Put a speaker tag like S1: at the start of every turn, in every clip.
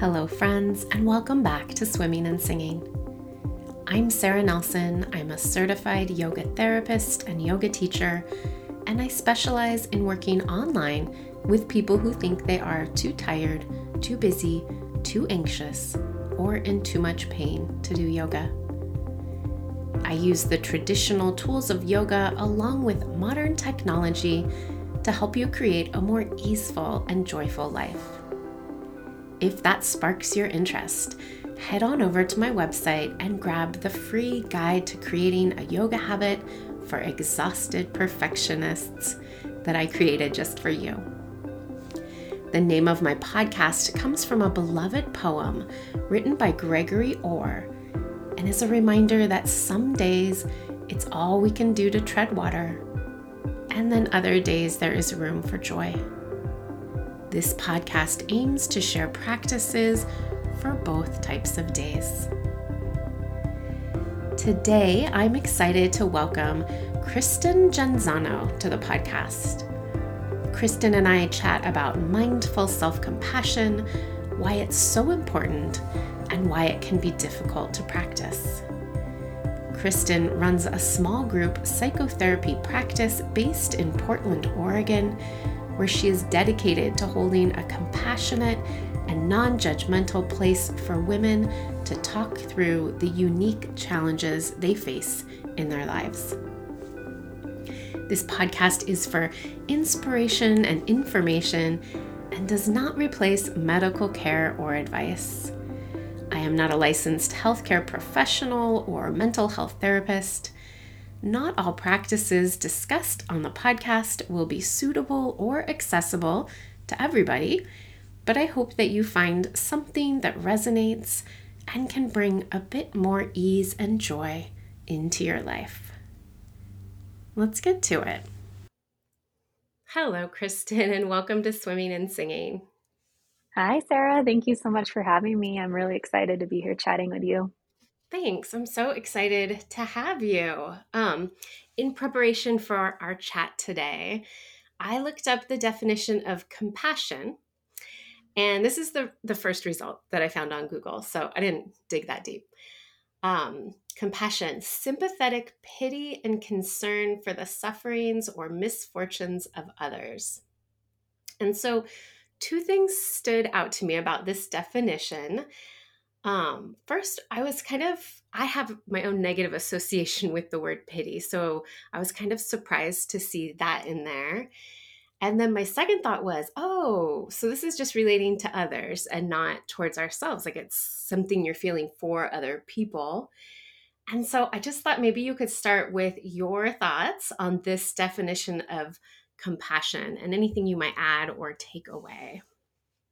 S1: Hello, friends, and welcome back to Swimming and Singing. I'm Sarah Nelson. I'm a certified yoga therapist and yoga teacher, and I specialize in working online with people who think they are too tired, too busy, too anxious, or in too much pain to do yoga. I use the traditional tools of yoga along with modern technology to help you create a more easeful and joyful life. If that sparks your interest, head on over to my website and grab the free guide to creating a yoga habit for exhausted perfectionists that I created just for you. The name of my podcast comes from a beloved poem written by Gregory Orr and is a reminder that some days it's all we can do to tread water, and then other days there is room for joy. This podcast aims to share practices for both types of days. Today, I'm excited to welcome Kristen Genzano to the podcast. Kristen and I chat about mindful self compassion, why it's so important, and why it can be difficult to practice. Kristen runs a small group psychotherapy practice based in Portland, Oregon, where she is dedicated to holding a compassionate and non judgmental place for women to talk through the unique challenges they face in their lives. This podcast is for inspiration and information and does not replace medical care or advice. I am not a licensed healthcare professional or mental health therapist. Not all practices discussed on the podcast will be suitable or accessible to everybody, but I hope that you find something that resonates and can bring a bit more ease and joy into your life. Let's get to it. Hello, Kristen, and welcome to Swimming and Singing.
S2: Hi, Sarah. Thank you so much for having me. I'm really excited to be here chatting with you.
S1: Thanks. I'm so excited to have you. Um, in preparation for our chat today, I looked up the definition of compassion, and this is the, the first result that I found on Google. So I didn't dig that deep. Um, compassion, sympathetic pity and concern for the sufferings or misfortunes of others. And so, two things stood out to me about this definition. Um, first, I was kind of, I have my own negative association with the word pity. So I was kind of surprised to see that in there. And then my second thought was, oh, so this is just relating to others and not towards ourselves. Like it's something you're feeling for other people. And so I just thought maybe you could start with your thoughts on this definition of compassion and anything you might add or take away.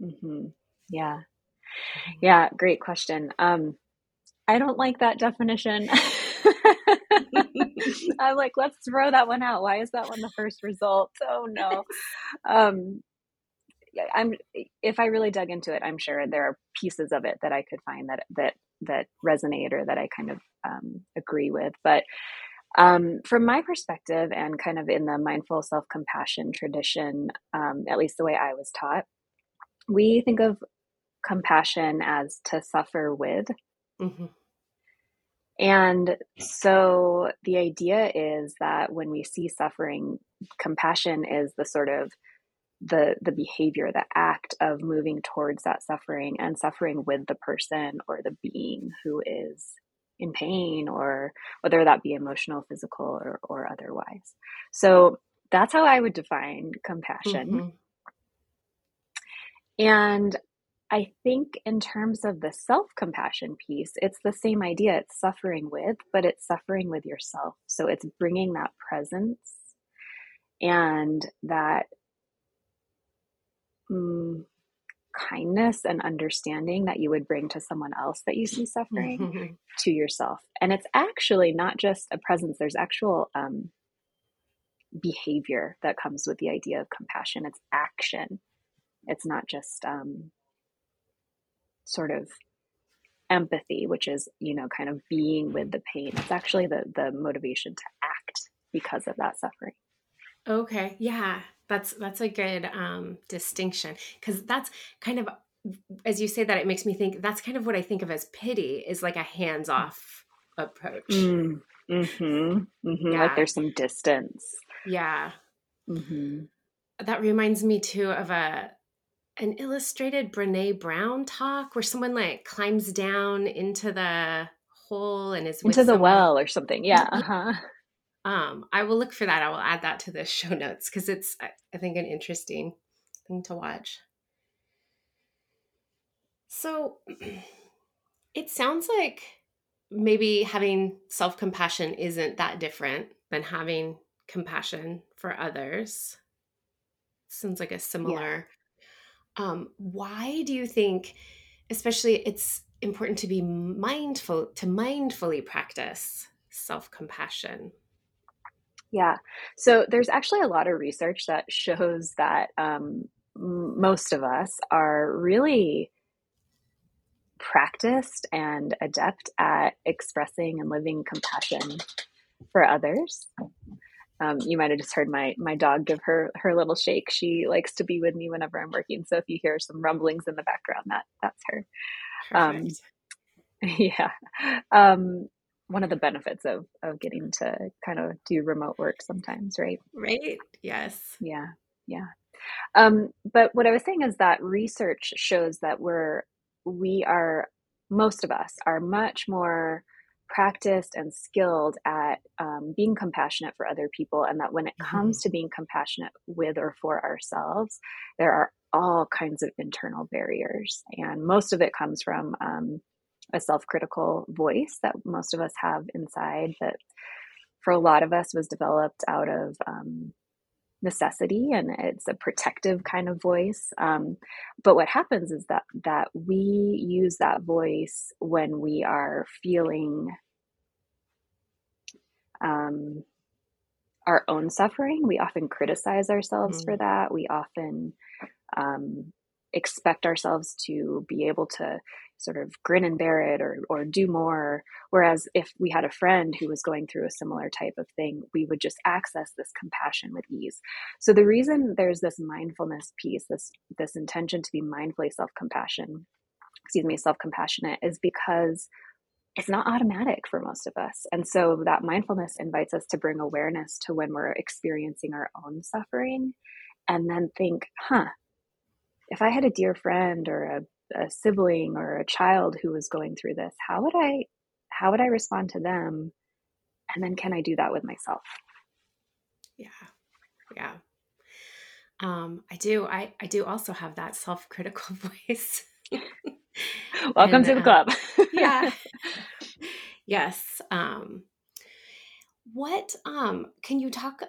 S2: Mm-hmm. Yeah. Yeah, great question. Um, I don't like that definition. I'm like, let's throw that one out. Why is that one the first result? Oh no. Um, I'm if I really dug into it, I'm sure there are pieces of it that I could find that that that resonate or that I kind of um, agree with. But um, from my perspective, and kind of in the mindful self compassion tradition, um, at least the way I was taught, we think of compassion as to suffer with. Mm-hmm. And so the idea is that when we see suffering, compassion is the sort of the the behavior, the act of moving towards that suffering and suffering with the person or the being who is in pain or whether that be emotional, physical or, or otherwise. So that's how I would define compassion. Mm-hmm. And I think, in terms of the self compassion piece, it's the same idea. It's suffering with, but it's suffering with yourself. So it's bringing that presence and that mm, kindness and understanding that you would bring to someone else that you see suffering mm-hmm. to yourself. And it's actually not just a presence, there's actual um, behavior that comes with the idea of compassion, it's action. It's not just um, sort of empathy, which is, you know, kind of being with the pain. It's actually the the motivation to act because of that suffering.
S1: Okay. Yeah. That's that's a good um distinction cuz that's kind of as you say that, it makes me think that's kind of what I think of as pity is like a hands off approach.
S2: Mm, hmm hmm yeah. Like there's some distance.
S1: Yeah. Mm-hmm. That reminds me too of a an illustrated Brene Brown talk where someone like climbs down into the hole and is
S2: into the someone. well or something. Yeah. Uh-huh.
S1: Um, I will look for that. I will add that to the show notes because it's I think an interesting thing to watch. So it sounds like maybe having self compassion isn't that different than having compassion for others. Sounds like a similar. Um, why do you think, especially, it's important to be mindful, to mindfully practice self compassion?
S2: Yeah. So there's actually a lot of research that shows that um, most of us are really practiced and adept at expressing and living compassion for others. Um, you might have just heard my my dog give her her little shake. She likes to be with me whenever I'm working. So if you hear some rumblings in the background, that that's her. Um, yeah. Um, one of the benefits of of getting to kind of do remote work sometimes, right?
S1: Right. Yes.
S2: Yeah. Yeah. Um, but what I was saying is that research shows that we're we are most of us are much more practiced and skilled at um, being compassionate for other people and that when it mm-hmm. comes to being compassionate with or for ourselves there are all kinds of internal barriers and most of it comes from um, a self-critical voice that most of us have inside that for a lot of us was developed out of um, necessity and it's a protective kind of voice. Um, but what happens is that that we use that voice when we are feeling um, our own suffering. We often criticize ourselves mm-hmm. for that. We often um, expect ourselves to be able to sort of grin and bear it or or do more whereas if we had a friend who was going through a similar type of thing we would just access this compassion with ease so the reason there's this mindfulness piece this this intention to be mindfully self-compassion excuse me self-compassionate is because it's not automatic for most of us. And so that mindfulness invites us to bring awareness to when we're experiencing our own suffering and then think, huh, if I had a dear friend or a a sibling or a child who was going through this how would i how would i respond to them? And then can i do that with myself?
S1: Yeah. Yeah. Um i do i i do also have that self-critical voice.
S2: Welcome and, to the uh, club.
S1: yeah. Yes um what um can you talk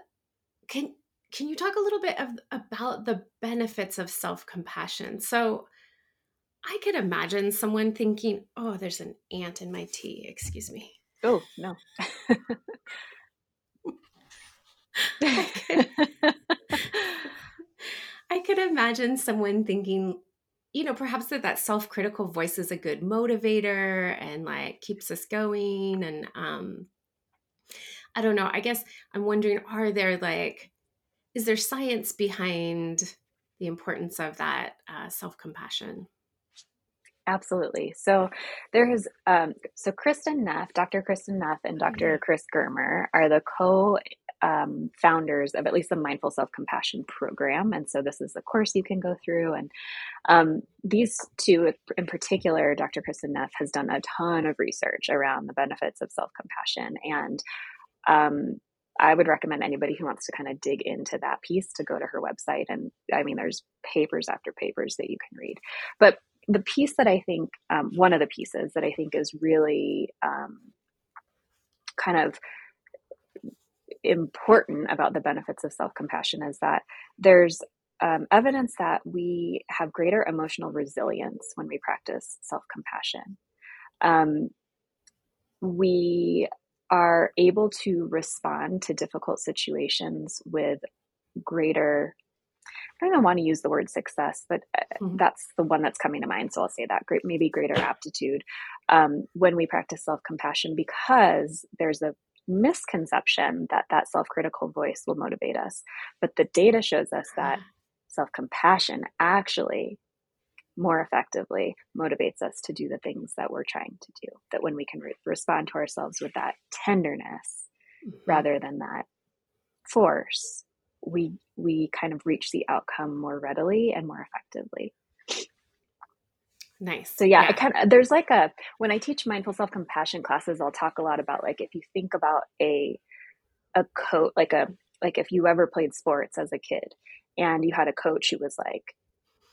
S1: can can you talk a little bit of about the benefits of self-compassion? So I could imagine someone thinking, oh, there's an ant in my tea. Excuse me.
S2: Oh, no.
S1: I, could, I could imagine someone thinking, you know, perhaps that that self-critical voice is a good motivator and like keeps us going. And um, I don't know. I guess I'm wondering, are there like, is there science behind the importance of that uh, self-compassion?
S2: Absolutely. So there is, um, so Kristin Neff, Dr. Kristin Neff and Dr. Mm-hmm. Chris Germer are the co um, founders of at least the Mindful Self Compassion program. And so this is a course you can go through. And um, these two, in particular, Dr. Kristin Neff has done a ton of research around the benefits of self compassion. And um, I would recommend anybody who wants to kind of dig into that piece to go to her website. And I mean, there's papers after papers that you can read. But the piece that I think, um, one of the pieces that I think is really um, kind of important about the benefits of self compassion is that there's um, evidence that we have greater emotional resilience when we practice self compassion. Um, we are able to respond to difficult situations with greater I don't want to use the word success, but uh, mm-hmm. that's the one that's coming to mind. So I'll say that great, maybe greater aptitude um, when we practice self compassion because there's a misconception that that self critical voice will motivate us. But the data shows us that ah. self compassion actually more effectively motivates us to do the things that we're trying to do. That when we can re- respond to ourselves with that tenderness mm-hmm. rather than that force, we we kind of reach the outcome more readily and more effectively.
S1: Nice.
S2: So yeah, yeah. I kind of there's like a when I teach mindful self compassion classes, I'll talk a lot about like if you think about a a coach like a like if you ever played sports as a kid and you had a coach who was like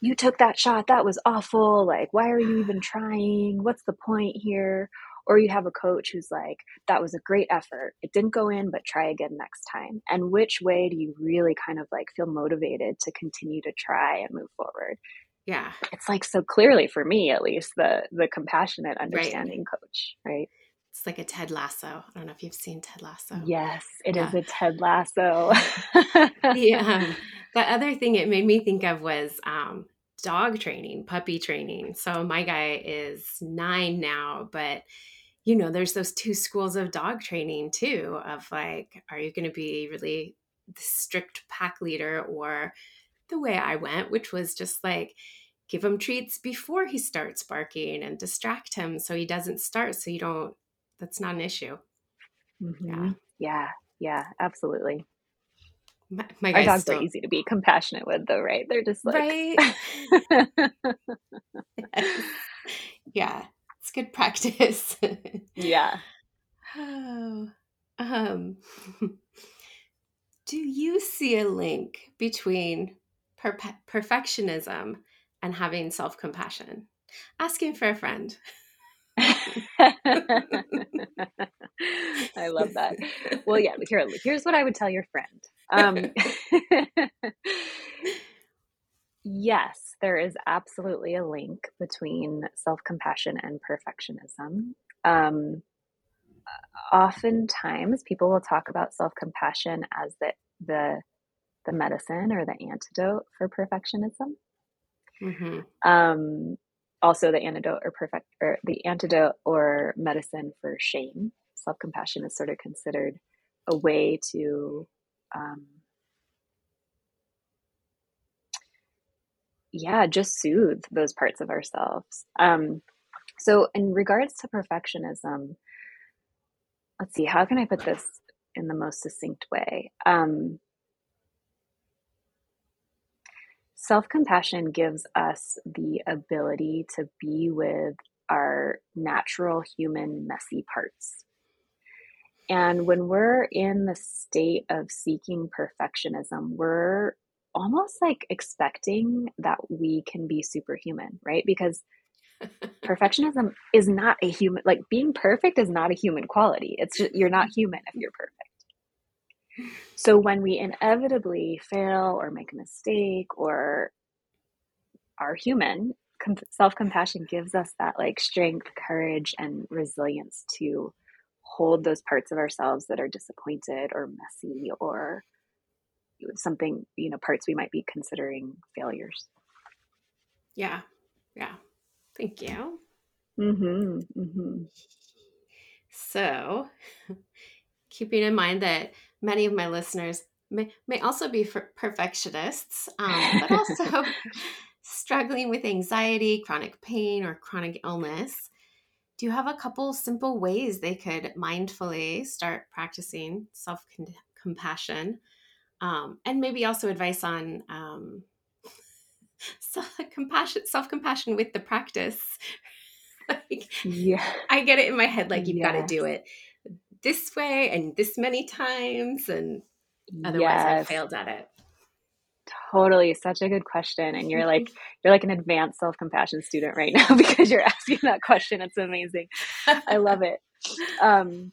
S2: you took that shot that was awful like why are you even trying what's the point here or you have a coach who's like that was a great effort it didn't go in but try again next time and which way do you really kind of like feel motivated to continue to try and move forward
S1: yeah
S2: it's like so clearly for me at least the the compassionate understanding right. coach right
S1: it's like a Ted Lasso. I don't know if you've seen Ted Lasso.
S2: Yes, it yeah. is a Ted Lasso.
S1: the, um, the other thing it made me think of was um, dog training, puppy training. So my guy is nine now, but you know, there's those two schools of dog training too of like, are you going to be really the strict pack leader or the way I went, which was just like, give him treats before he starts barking and distract him so he doesn't start so you don't that's not an issue.
S2: Mm-hmm. yeah yeah. Yeah. Absolutely
S1: my, my
S2: Our dogs are easy to be compassionate with, though, right? They're just like, right?
S1: yeah, it's good practice.
S2: yeah.
S1: Oh, um, do you see a link between per- perfectionism and having self compassion? Asking for a friend.
S2: I love that. Well, yeah, here, here's what I would tell your friend. Um, yes, there is absolutely a link between self compassion and perfectionism. Um, oftentimes, people will talk about self compassion as the, the the medicine or the antidote for perfectionism. Mm-hmm. Um, also, the antidote or perfect or the antidote or medicine for shame. Self compassion is sort of considered a way to um, yeah, just soothe those parts of ourselves. Um, so, in regards to perfectionism, let's see, how can I put this in the most succinct way? Um, Self compassion gives us the ability to be with our natural human messy parts. And when we're in the state of seeking perfectionism, we're almost like expecting that we can be superhuman, right? Because perfectionism is not a human, like being perfect is not a human quality. It's just, you're not human if you're perfect. So when we inevitably fail or make a mistake or are human, self compassion gives us that like strength, courage, and resilience to hold those parts of ourselves that are disappointed or messy or something, you know, parts we might be considering failures.
S1: Yeah. Yeah. Thank you.
S2: Mm-hmm. Mm-hmm.
S1: So, keeping in mind that many of my listeners may, may also be perfectionists, um, but also struggling with anxiety, chronic pain, or chronic illness, do you have a couple simple ways they could mindfully start practicing self compassion? Um, and maybe also advice on um, self compassion, self compassion with the practice. like, yeah, I get it in my head like you've yes. got to do it this way and this many times, and otherwise yes. I've failed at it.
S2: Totally, such a good question. And you're like you're like an advanced self-compassion student right now because you're asking that question. It's amazing. I love it. Um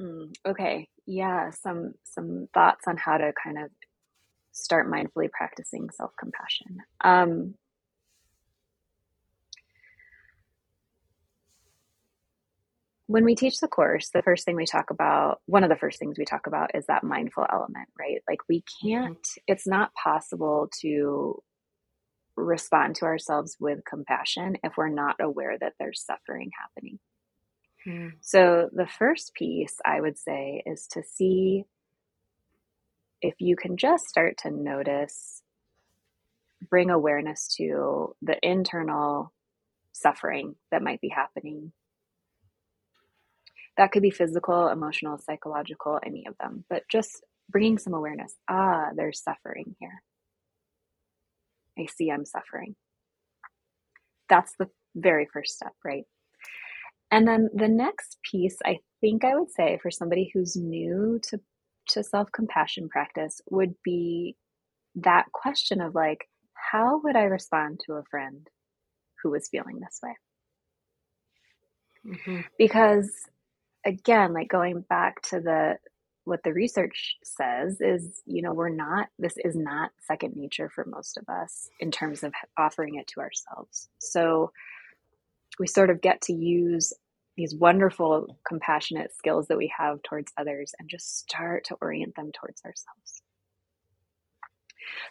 S2: mm, okay. Yeah, some some thoughts on how to kind of start mindfully practicing self-compassion. Um when we teach the course, the first thing we talk about, one of the first things we talk about is that mindful element, right? Like we can't, it's not possible to respond to ourselves with compassion if we're not aware that there's suffering happening. Hmm. So the first piece I would say is to see if you can just start to notice bring awareness to the internal suffering that might be happening. That could be physical, emotional, psychological, any of them, but just bringing some awareness. Ah, there's suffering here. I see I'm suffering. That's the very first step, right? And then the next piece, I think I would say for somebody who's new to, to self compassion practice would be that question of like, how would I respond to a friend who was feeling this way? Mm-hmm. Because again, like going back to the what the research says is, you know, we're not, this is not second nature for most of us in terms of offering it to ourselves. So we sort of get to use these wonderful, compassionate skills that we have towards others and just start to orient them towards ourselves.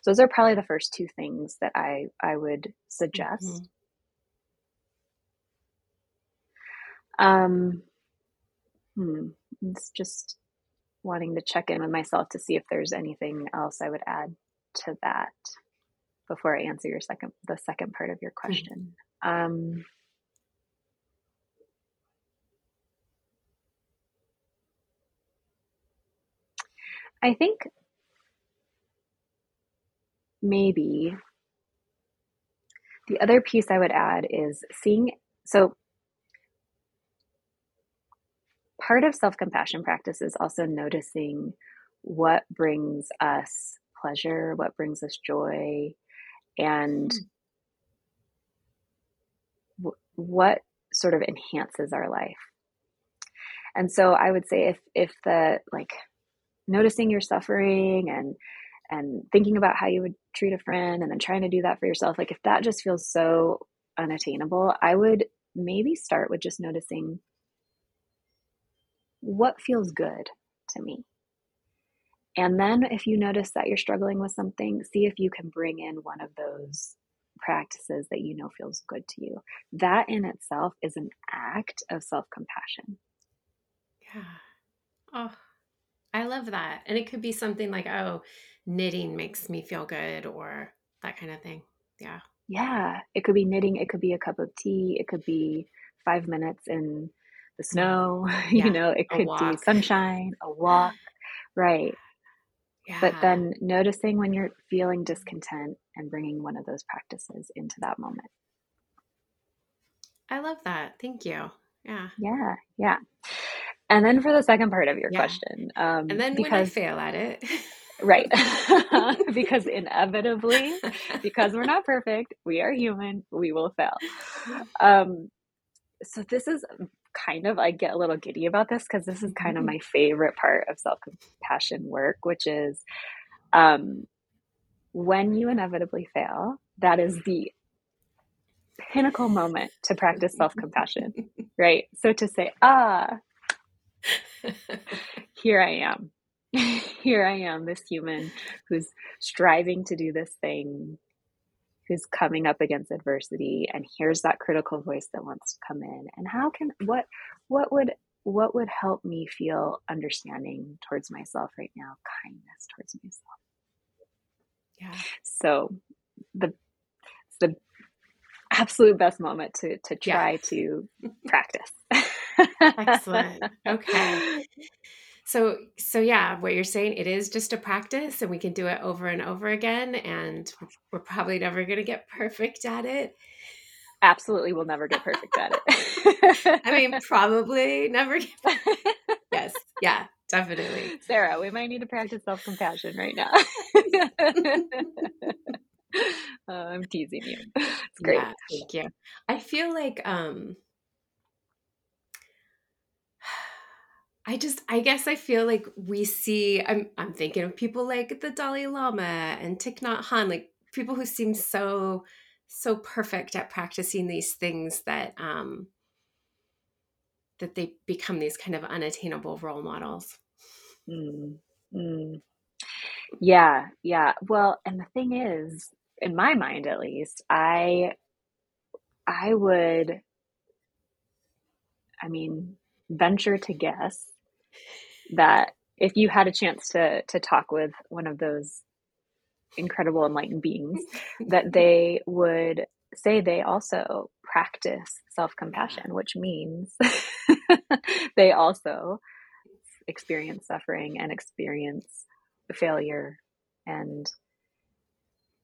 S2: So those are probably the first two things that I, I would suggest. Mm-hmm. Um, hmm, it's just wanting to check in with myself to see if there's anything else I would add to that before I answer your second the second part of your hmm. question. Mm-hmm. Um, I think maybe the other piece I would add is seeing so part of self compassion practice is also noticing what brings us pleasure, what brings us joy, and mm. w- what sort of enhances our life. And so I would say if if the like noticing your suffering and and thinking about how you would treat a friend and then trying to do that for yourself like if that just feels so unattainable i would maybe start with just noticing what feels good to me? And then if you notice that you're struggling with something, see if you can bring in one of those practices that you know feels good to you. That in itself is an act of self compassion.
S1: Yeah. Oh, I love that. And it could be something like, oh, knitting makes me feel good or that kind of thing. Yeah.
S2: Yeah. It could be knitting, it could be a cup of tea, it could be five minutes in the snow, yeah. you know, it could be sunshine, a walk, right. Yeah. But then noticing when you're feeling discontent and bringing one of those practices into that moment.
S1: I love that. Thank you. Yeah.
S2: Yeah. Yeah. And then for the second part of your yeah. question,
S1: um, and then because, when I fail at it,
S2: right? because inevitably, because we're not perfect, we are human, we will fail. Um, so this is kind of I get a little giddy about this because this is kind of mm-hmm. my favorite part of self compassion work, which is um, when you inevitably fail, that is the pinnacle moment to practice self compassion, right? So to say, ah, here I am. here I am, this human who's striving to do this thing who's coming up against adversity and here's that critical voice that wants to come in. And how can what what would what would help me feel understanding towards myself right now kindness towards myself? Yeah. So the the absolute best moment to to try yeah. to practice.
S1: Excellent. Okay so so yeah, what you're saying it is just a practice and we can do it over and over again and we're probably never going to get perfect at it.
S2: Absolutely we'll never get perfect at it.
S1: I mean, probably never get Yes. Yeah, definitely.
S2: Sarah, we might need to practice self-compassion right now. uh, I'm teasing you. It's great. Yeah,
S1: thank you. I feel like um I just I guess I feel like we see I'm I'm thinking of people like the Dalai Lama and Thich Nhat Hanh, like people who seem so so perfect at practicing these things that um that they become these kind of unattainable role models.
S2: Mm, mm. Yeah, yeah. Well, and the thing is, in my mind at least, I I would I mean venture to guess that if you had a chance to to talk with one of those incredible enlightened beings that they would say they also practice self-compassion which means they also experience suffering and experience failure and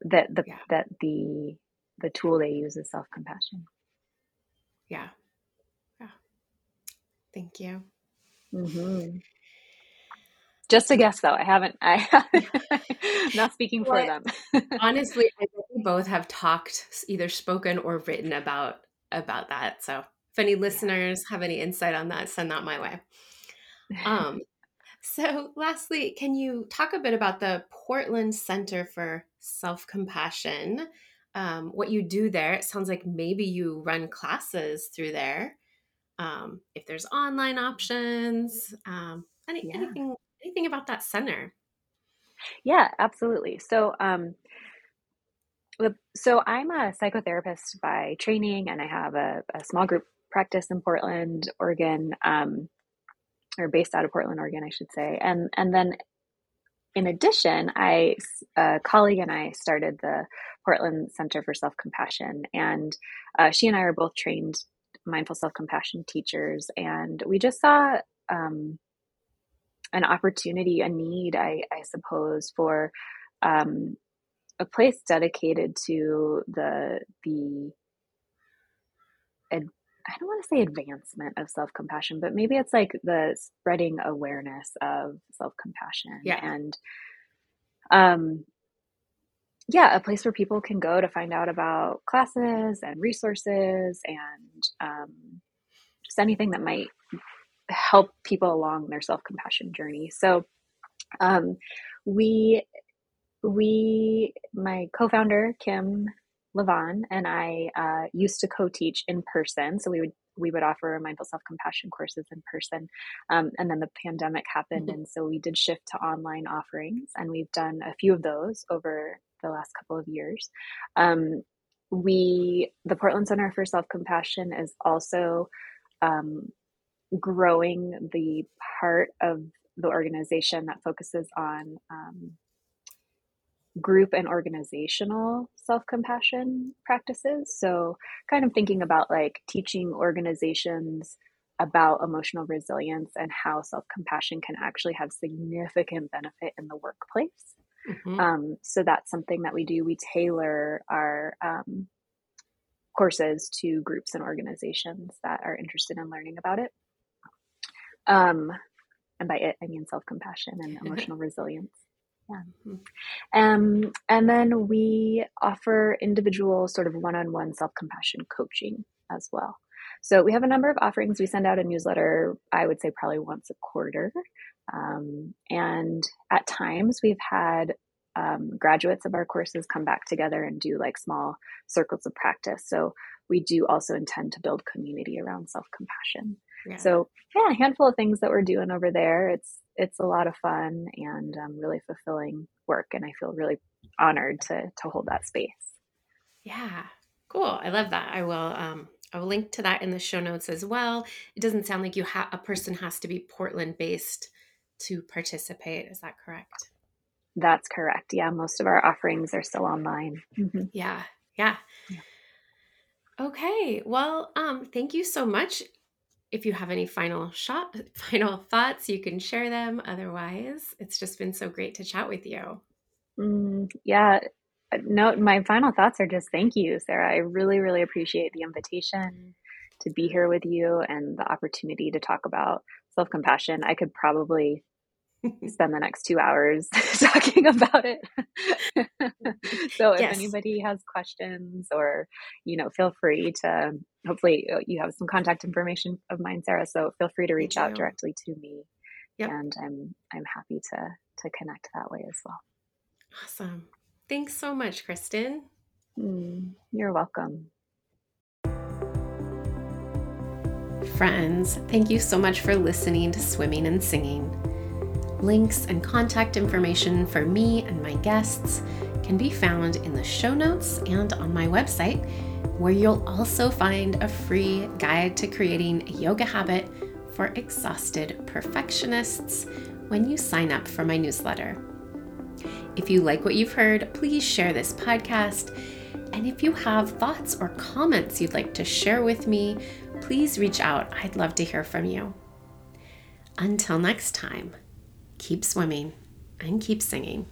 S2: that the yeah. that the the tool they use is self-compassion.
S1: Yeah. Yeah. Thank you
S2: mm-hmm. Just a guess, though. I haven't. I not speaking for them.
S1: honestly, I think we both have talked, either spoken or written about about that. So, if any listeners have any insight on that, send that my way. Um, so, lastly, can you talk a bit about the Portland Center for Self Compassion? Um, what you do there? It sounds like maybe you run classes through there. Um, if there's online options, um, any, yeah. anything anything about that center?
S2: Yeah, absolutely. So, um, so I'm a psychotherapist by training, and I have a, a small group practice in Portland, Oregon, um, or based out of Portland, Oregon, I should say. And and then, in addition, I a colleague and I started the Portland Center for Self Compassion, and uh, she and I are both trained mindful self compassion teachers, and we just saw um, an opportunity, a need, I, I suppose, for um, a place dedicated to the the I don't want to say advancement of self compassion, but maybe it's like the spreading awareness of self compassion.
S1: Yeah.
S2: And um yeah, a place where people can go to find out about classes and resources and um, just anything that might help people along their self compassion journey. So, um, we we my co-founder Kim Levon and I uh, used to co-teach in person. So we would we would offer mindful self compassion courses in person, um, and then the pandemic happened, mm-hmm. and so we did shift to online offerings, and we've done a few of those over the last couple of years. Um, we the Portland Center for Self Compassion is also um, growing the part of the organization that focuses on um, group and organizational self compassion practices. So, kind of thinking about like teaching organizations about emotional resilience and how self compassion can actually have significant benefit in the workplace. Mm-hmm. Um, so, that's something that we do. We tailor our um, courses to groups and organizations that are interested in learning about it. Um, and by it, I mean self compassion and emotional resilience. Yeah. Mm-hmm. Um, and then we offer individual, sort of one on one self compassion coaching as well. So we have a number of offerings. We send out a newsletter, I would say probably once a quarter. Um, and at times we've had um, graduates of our courses come back together and do like small circles of practice. So we do also intend to build community around self compassion. Yeah. So yeah, a handful of things that we're doing over there. It's it's a lot of fun and um, really fulfilling work, and I feel really honored to to hold that space.
S1: Yeah, cool. I love that. I will um, I will link to that in the show notes as well. It doesn't sound like you have a person has to be Portland based to participate. Is that correct?
S2: That's correct. Yeah, most of our offerings are still online.
S1: Mm-hmm. Yeah, yeah. yeah. Okay. Well, um, thank you so much if you have any final shot final thoughts you can share them otherwise it's just been so great to chat with you
S2: mm, yeah no my final thoughts are just thank you sarah i really really appreciate the invitation to be here with you and the opportunity to talk about self-compassion i could probably spend the next two hours talking about it. so if yes. anybody has questions or, you know, feel free to, hopefully uh, you have some contact information of mine, Sarah. So feel free to reach out directly to me. Yep. And I'm, I'm happy to, to connect that way as well.
S1: Awesome. Thanks so much, Kristen.
S2: Mm, you're welcome.
S1: Friends, thank you so much for listening to Swimming and Singing. Links and contact information for me and my guests can be found in the show notes and on my website, where you'll also find a free guide to creating a yoga habit for exhausted perfectionists when you sign up for my newsletter. If you like what you've heard, please share this podcast. And if you have thoughts or comments you'd like to share with me, please reach out. I'd love to hear from you. Until next time, keep swimming and keep singing.